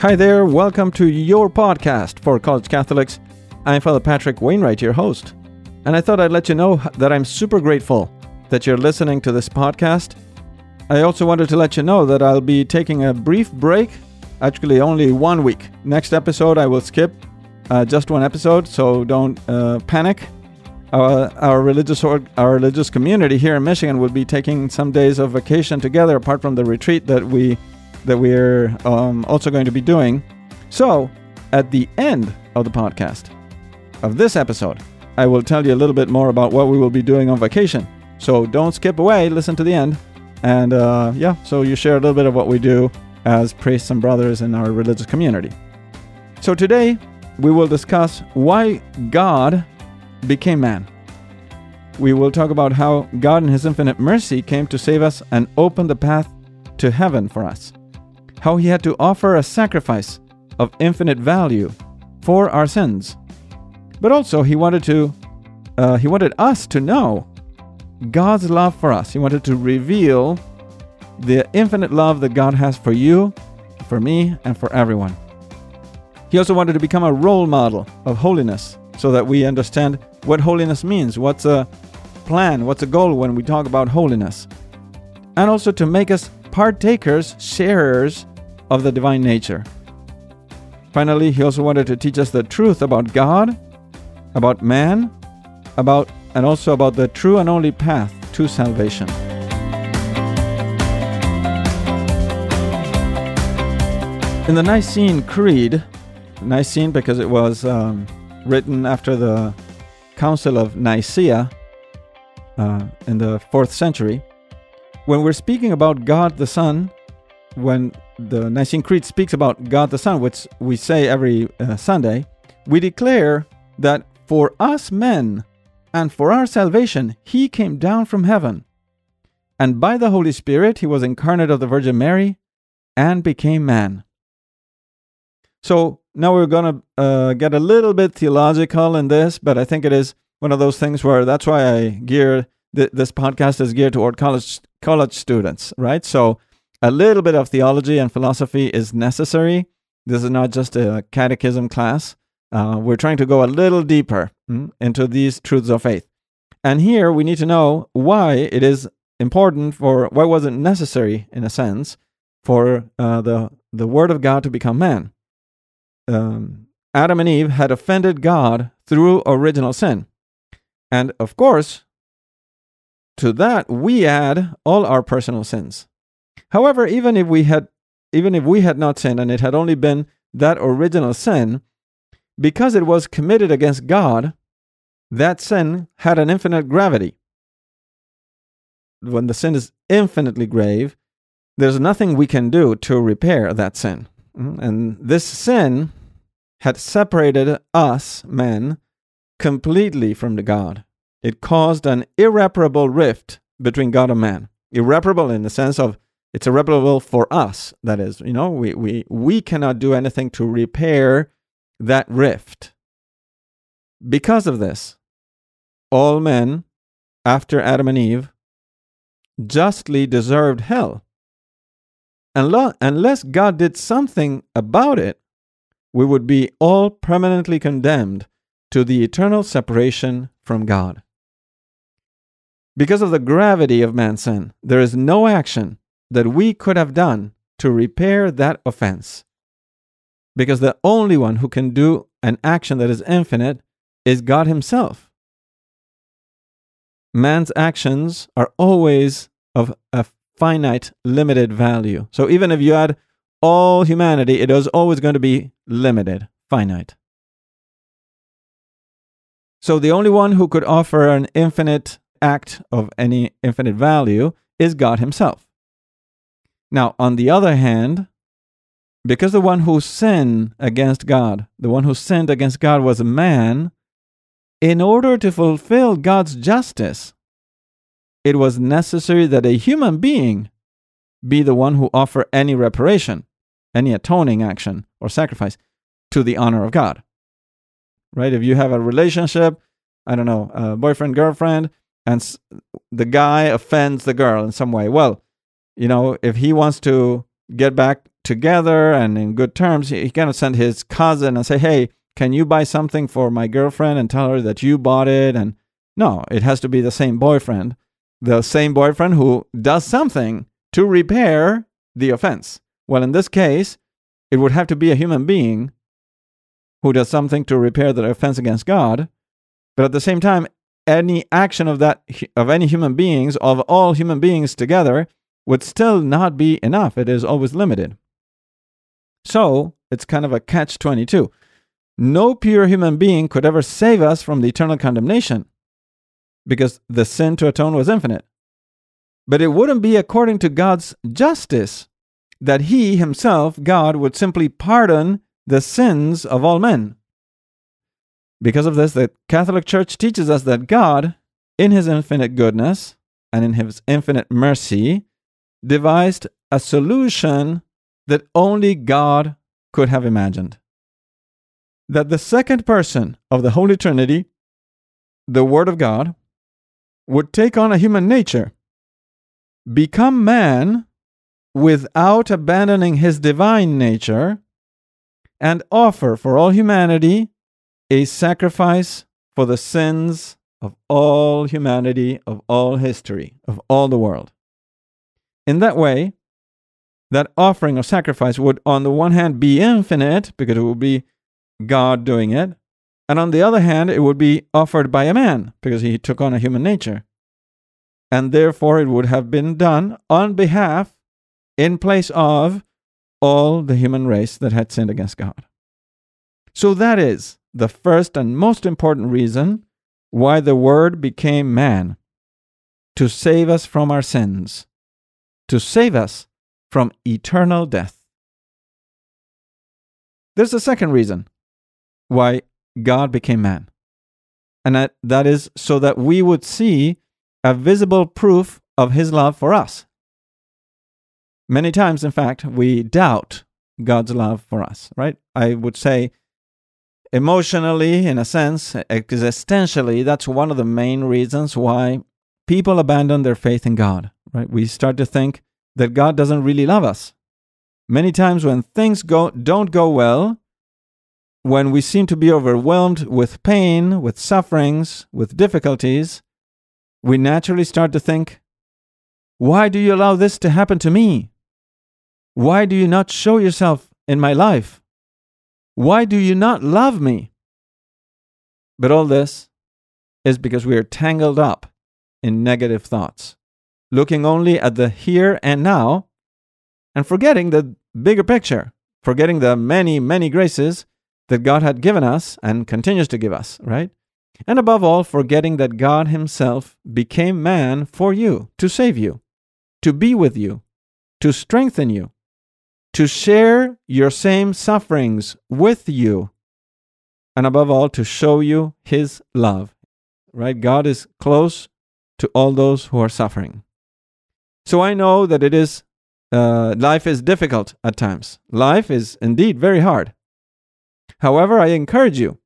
Hi there, welcome to your podcast for college Catholics. I'm Father Patrick Wainwright, your host. And I thought I'd let you know that I'm super grateful that you're listening to this podcast. I also wanted to let you know that I'll be taking a brief break, actually, only one week. Next episode, I will skip uh, just one episode, so don't uh, panic. Our, our religious org, our religious community here in Michigan will be taking some days of vacation together, apart from the retreat that we that we're um, also going to be doing. So, at the end of the podcast, of this episode, I will tell you a little bit more about what we will be doing on vacation. So, don't skip away, listen to the end. And uh, yeah, so you share a little bit of what we do as priests and brothers in our religious community. So, today, we will discuss why God became man. We will talk about how God, in His infinite mercy, came to save us and open the path to heaven for us how he had to offer a sacrifice of infinite value for our sins. But also, he wanted to, uh, he wanted us to know God's love for us. He wanted to reveal the infinite love that God has for you, for me, and for everyone. He also wanted to become a role model of holiness so that we understand what holiness means, what's a plan, what's a goal when we talk about holiness, and also to make us partakers, sharers of the divine nature. Finally, he also wanted to teach us the truth about God, about man, about and also about the true and only path to salvation. In the Nicene Creed, Nicene because it was um, written after the Council of Nicaea uh, in the fourth century, when we're speaking about God the Son, when the Nicene Creed speaks about God the Son, which we say every uh, Sunday, we declare that for us men and for our salvation, He came down from heaven. And by the Holy Spirit, He was incarnate of the Virgin Mary and became man. So now we're going to uh, get a little bit theological in this, but I think it is one of those things where that's why I gear th- this podcast is geared toward college college students, right? So a little bit of theology and philosophy is necessary. This is not just a catechism class. Uh, we're trying to go a little deeper mm, into these truths of faith. And here we need to know why it is important for why was it necessary, in a sense, for uh, the the Word of God to become man. Um, Adam and Eve had offended God through original sin, and of course, to that we add all our personal sins. However, even if we had even if we had not sinned and it had only been that original sin, because it was committed against God, that sin had an infinite gravity. When the sin is infinitely grave, there's nothing we can do to repair that sin. Mm-hmm. And this sin had separated us, men, completely from the God it caused an irreparable rift between God and man. Irreparable in the sense of it's irreparable for us. That is, you know, we, we, we cannot do anything to repair that rift. Because of this, all men, after Adam and Eve, justly deserved hell. Unless God did something about it, we would be all permanently condemned to the eternal separation from God. Because of the gravity of man's sin, there is no action that we could have done to repair that offense. Because the only one who can do an action that is infinite is God Himself. Man's actions are always of a finite, limited value. So even if you add all humanity, it is always going to be limited, finite. So the only one who could offer an infinite act of any infinite value is God Himself. Now, on the other hand, because the one who sinned against God, the one who sinned against God was a man, in order to fulfill God's justice, it was necessary that a human being be the one who offer any reparation, any atoning action or sacrifice to the honor of God. Right? If you have a relationship, I don't know, a boyfriend, girlfriend, and the guy offends the girl in some way. Well, you know, if he wants to get back together and in good terms, he, he cannot send his cousin and say, hey, can you buy something for my girlfriend and tell her that you bought it? And no, it has to be the same boyfriend, the same boyfriend who does something to repair the offense. Well, in this case, it would have to be a human being who does something to repair the offense against God. But at the same time, any action of that of any human beings of all human beings together would still not be enough. It is always limited. So it's kind of a catch 22. No pure human being could ever save us from the eternal condemnation because the sin to atone was infinite. But it wouldn't be according to God's justice that He Himself, God, would simply pardon the sins of all men. Because of this, the Catholic Church teaches us that God, in His infinite goodness and in His infinite mercy, devised a solution that only God could have imagined. That the second person of the Holy Trinity, the Word of God, would take on a human nature, become man without abandoning his divine nature, and offer for all humanity a sacrifice for the sins of all humanity, of all history, of all the world. In that way, that offering of sacrifice would, on the one hand, be infinite because it would be God doing it, and on the other hand, it would be offered by a man because he took on a human nature. And therefore, it would have been done on behalf, in place of, all the human race that had sinned against God. So that is the first and most important reason why the Word became man to save us from our sins, to save us from eternal death. There's a second reason why God became man, and that, that is so that we would see a visible proof of His love for us. Many times, in fact, we doubt God's love for us, right? I would say emotionally, in a sense, existentially, that's one of the main reasons why people abandon their faith in God, right? We start to think that God doesn't really love us. Many times when things go, don't go well, when we seem to be overwhelmed with pain, with sufferings, with difficulties, we naturally start to think, why do you allow this to happen to me? Why do you not show yourself in my life? Why do you not love me? But all this is because we are tangled up in negative thoughts, looking only at the here and now and forgetting the bigger picture, forgetting the many, many graces that God had given us and continues to give us, right? And above all, forgetting that God Himself became man for you, to save you, to be with you, to strengthen you, to share your same sufferings with you, and above all, to show you his love. Right? God is close to all those who are suffering. So I know that it is, uh, life is difficult at times. Life is indeed very hard. However, I encourage you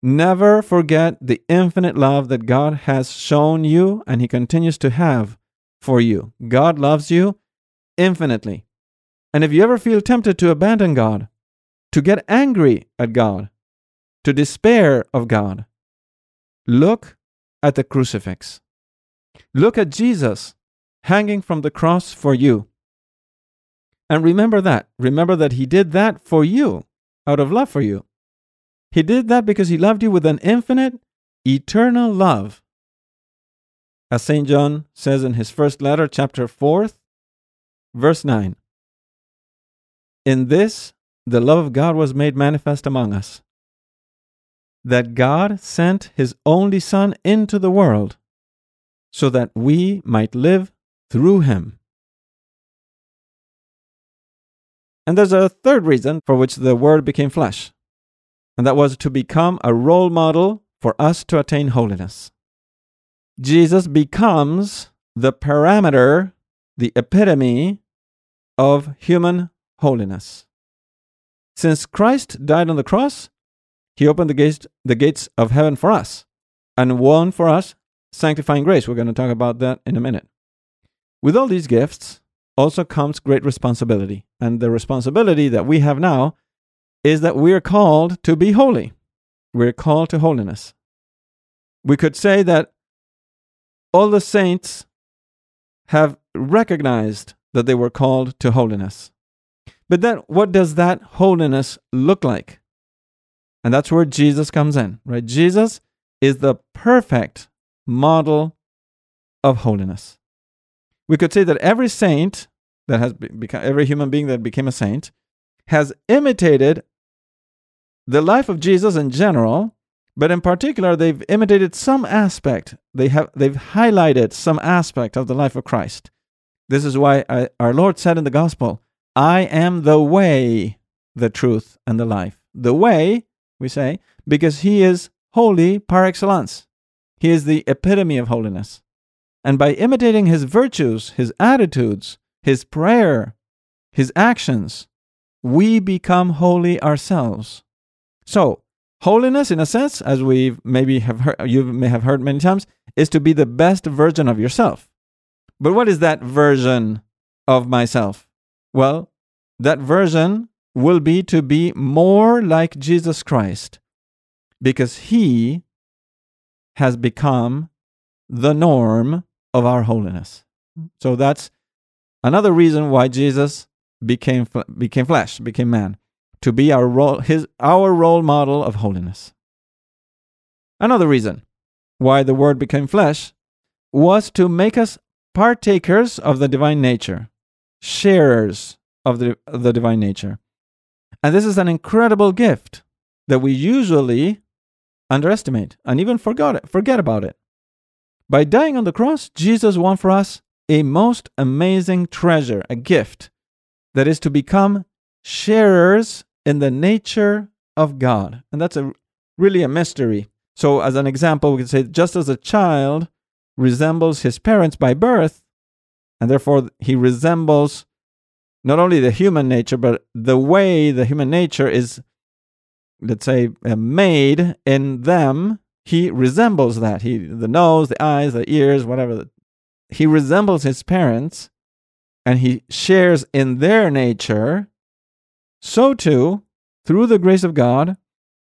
never forget the infinite love that God has shown you and He continues to have for you. God loves you infinitely. And if you ever feel tempted to abandon God, to get angry at God, to despair of God, look at the crucifix. Look at Jesus hanging from the cross for you. And remember that. Remember that He did that for you, out of love for you. He did that because He loved you with an infinite, eternal love. As St. John says in his first letter, chapter 4, verse 9 in this, the love of God was made manifest among us. That God sent his only Son into the world so that we might live through him. And there's a third reason for which the Word became flesh, and that was to become a role model for us to attain holiness. Jesus becomes the parameter, the epitome of human holiness. Since Christ died on the cross, he opened the gates, the gates of heaven for us and won for us sanctifying grace. We're going to talk about that in a minute. With all these gifts, also comes great responsibility. And the responsibility that we have now is that we are called to be holy. We're called to holiness. We could say that all the saints have recognized that they were called to holiness. But then, what does that holiness look like? And that's where Jesus comes in, right? Jesus is the perfect model of holiness. We could say that every saint that has become, every human being that became a saint has imitated the life of Jesus in general, but in particular, they've imitated some aspect. They have they've highlighted some aspect of the life of Christ. This is why I, our Lord said in the gospel, "I am the way, the truth, and the life." The way, we say, because He is holy par excellence. He is the epitome of holiness. And by imitating His virtues, His attitudes, His prayer, His actions, we become holy ourselves. So, holiness, in a sense, as we maybe have heard, you may have heard many times, is to be the best version of yourself. But what is that version of myself? Well, that version will be to be more like Jesus Christ because he has become the norm of our holiness. So that's another reason why Jesus became became flesh, became man to be our role, his, our role model of holiness. Another reason why the Word became flesh was to make us partakers of the divine nature, sharers of the, the divine nature. And this is an incredible gift that we usually underestimate and even forget, it, forget about it. By dying on the cross, Jesus won for us a most amazing treasure, a gift that is to become sharers in the nature of God. And that's a really a mystery. So as an example, we could say just as a child resembles his parents by birth, and therefore he resembles not only the human nature, but the way the human nature is, let's say, uh, made in them, he resembles that. He, the nose, the eyes, the ears, whatever. He resembles his parents, and he shares in their nature so too, through the grace of God,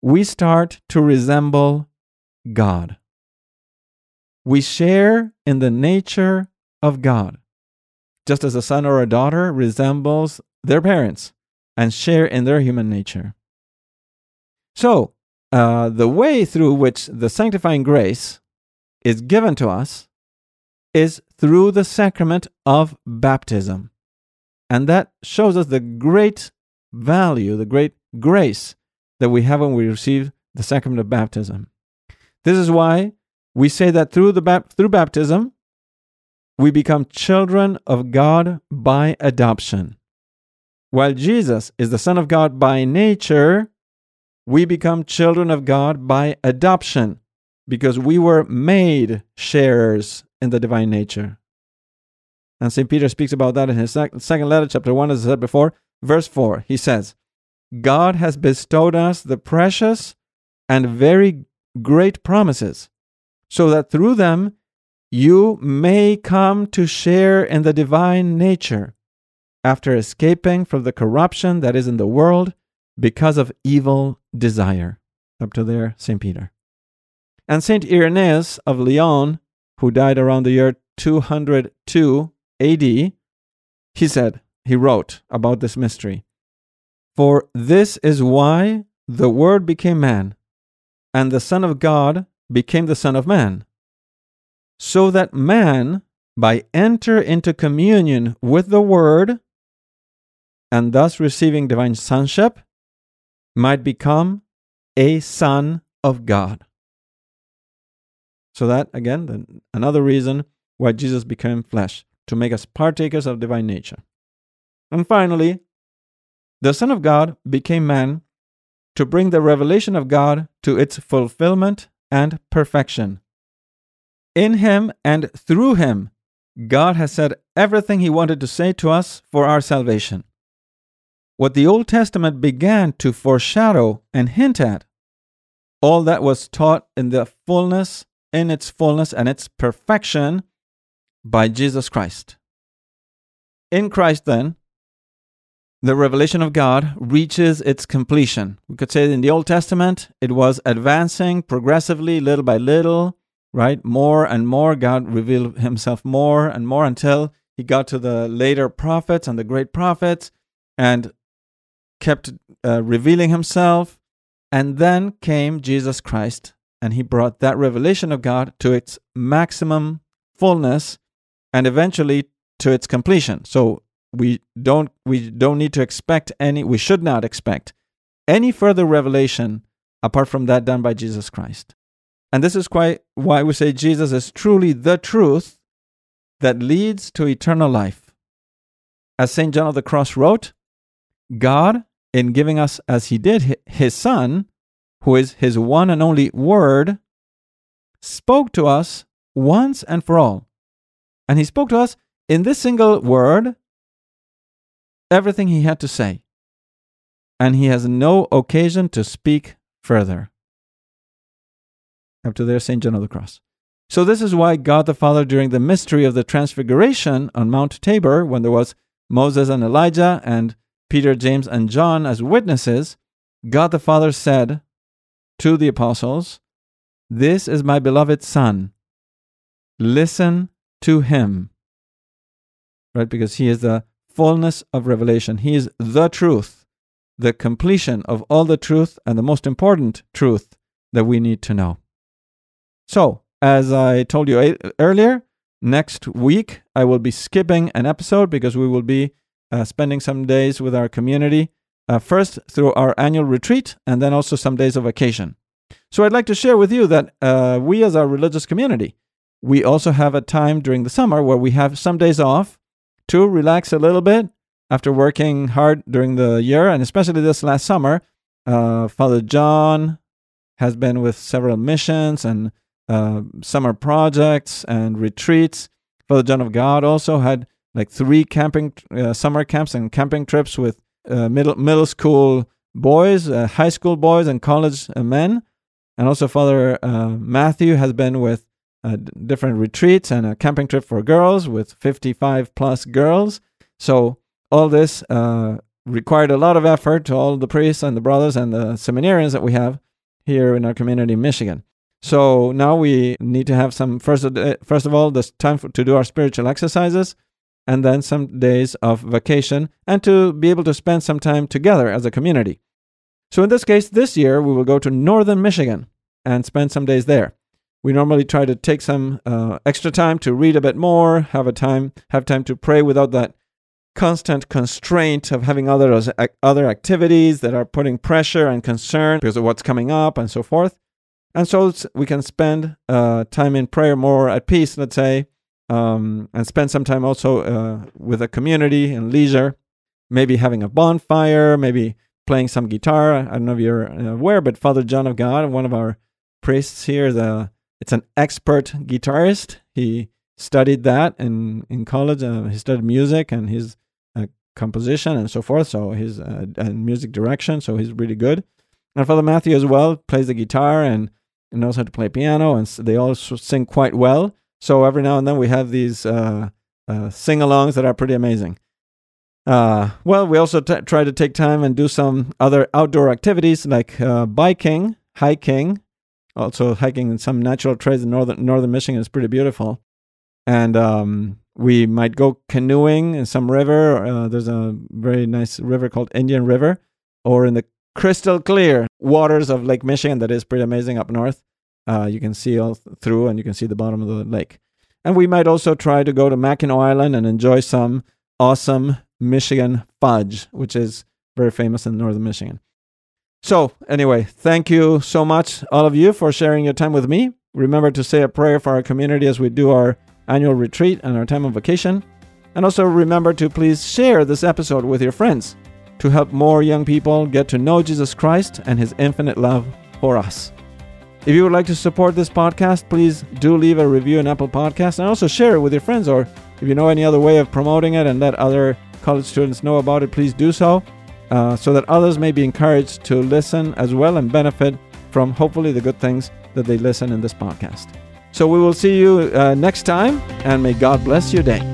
we start to resemble God. We share in the nature of God, just as a son or a daughter resembles their parents and share in their human nature. So, uh, the way through which the sanctifying grace is given to us is through the sacrament of baptism. And that shows us the great value, the great grace that we have when we receive the sacrament of baptism. This is why we say that through, the through baptism, we become children of God by adoption. While Jesus is the Son of God by nature, we become children of God by adoption because we were made sharers in the divine nature. And St. Peter speaks about that in his second letter, chapter 1, as I said before. Verse 4, he says, God has bestowed us the precious and very great promises, so that through them you may come to share in the divine nature, after escaping from the corruption that is in the world because of evil desire. Up to there, St. Peter. And St. Irenaeus of Lyon, who died around the year 202 AD, he said, he wrote about this mystery. For this is why the Word became man, and the Son of God became the Son of Man, so that man, by enter into communion with the Word, and thus receiving divine sonship, might become a son of God. So that again, another reason why Jesus became flesh to make us partakers of divine nature. And finally, the Son of God became man to bring the revelation of God to its fulfillment and perfection. In him and through him, God has said everything he wanted to say to us for our salvation. What the Old Testament began to foreshadow and hint at, all that was taught in the fullness, in its fullness and its perfection by Jesus Christ. in Christ, then, the revelation of God reaches its completion. We could say that in the Old Testament, it was advancing progressively, little by little, right? More and more, God revealed himself more and more until he got to the later prophets and the great prophets and kept uh, revealing himself. And then came Jesus Christ, and he brought that revelation of God to its maximum fullness and eventually to its completion. So we don't we don't need to expect any we should not expect any further revelation apart from that done by Jesus Christ. And this is quite why we say Jesus is truly the truth that leads to eternal life. As St. John of the Cross wrote, God, in giving us as he did his Son, who is his one and only Word, spoke to us once and for all. And he spoke to us in this single word everything he had to say, and he has no occasion to speak further. Up to there, St. John of the Cross. So, this is why God the Father, during the mystery of the Transfiguration on Mount Tabor, when there was Moses and Elijah and Peter, James, and John as witnesses, God the Father said to the apostles, This is my beloved Son. Listen to him. Right? Because he is the fullness of revelation. He is the truth, the completion of all the truth, and the most important truth that we need to know. So, as I told you earlier, next week I will be skipping an episode because we will be uh, spending some days with our community. Uh, first through our annual retreat, and then also some days of vacation. So, I'd like to share with you that uh, we, as our religious community, we also have a time during the summer where we have some days off to relax a little bit after working hard during the year, and especially this last summer. Uh, Father John has been with several missions and uh, summer projects and retreats. Father John of God also had like three camping uh, summer camps and camping trips with uh, middle middle school boys, uh, high school boys, and college uh, men. And also Father Matthew has been with different retreats and a camping trip for girls with 55 plus girls. So all this required a lot of effort to all the priests and the brothers and the seminarians that we have here in our community in Michigan. So now we need to have some first first of all this time for, to do our spiritual exercises and then some days of vacation and to be able to spend some time together as a community. So in this case this year we will go to northern Michigan and spend some days there we normally try to take some uh, extra time to read a bit more, have a time, have time to pray without that constant constraint of having other other activities that are putting pressure and concern because of what's coming up and so forth. And so we can spend uh, time in prayer more at peace, let's say, um, and spend some time also uh, with a community and leisure. Maybe having a bonfire, maybe playing some guitar. I don't know if you're aware, but Father John of God, one of our priests here, the it's an expert guitarist. He studied that in in college. Uh, he studied music and his uh, composition and so forth. So his uh, and music direction. So he's really good. And Father Matthew as well plays the guitar and, and knows how to play piano. And they all sing quite well. So every now and then we have these uh, uh, sing-alongs that are pretty amazing. Uh, well, we also t- try to take time and do some other outdoor activities like uh, biking, hiking, also hiking in some natural trails in northern northern Michigan is pretty beautiful. And um, we might go canoeing in some river. Uh, there's a very nice river called Indian River, or in the crystal clear waters of Lake Michigan that is pretty amazing up north. Uh, you can see all th- through, and you can see the bottom of the lake. And we might also try to go to Mackinac Island and enjoy some awesome Michigan fudge, which is very famous in northern Michigan. So, anyway, thank you so much, all of you, for sharing your time with me. Remember to say a prayer for our community as we do our annual retreat and our time of vacation. And also remember to please share this episode with your friends to help more young people get to know Jesus Christ and his infinite love for us. If you would like to support this podcast, please do leave a review in Apple Podcasts and also share it with your friends. Or if you know any other way of promoting it and let other college students know about it, please do so uh, so that others may be encouraged to listen as well and benefit from hopefully the good things that they listen in this podcast. So we will see you uh, next time, and may God bless your day.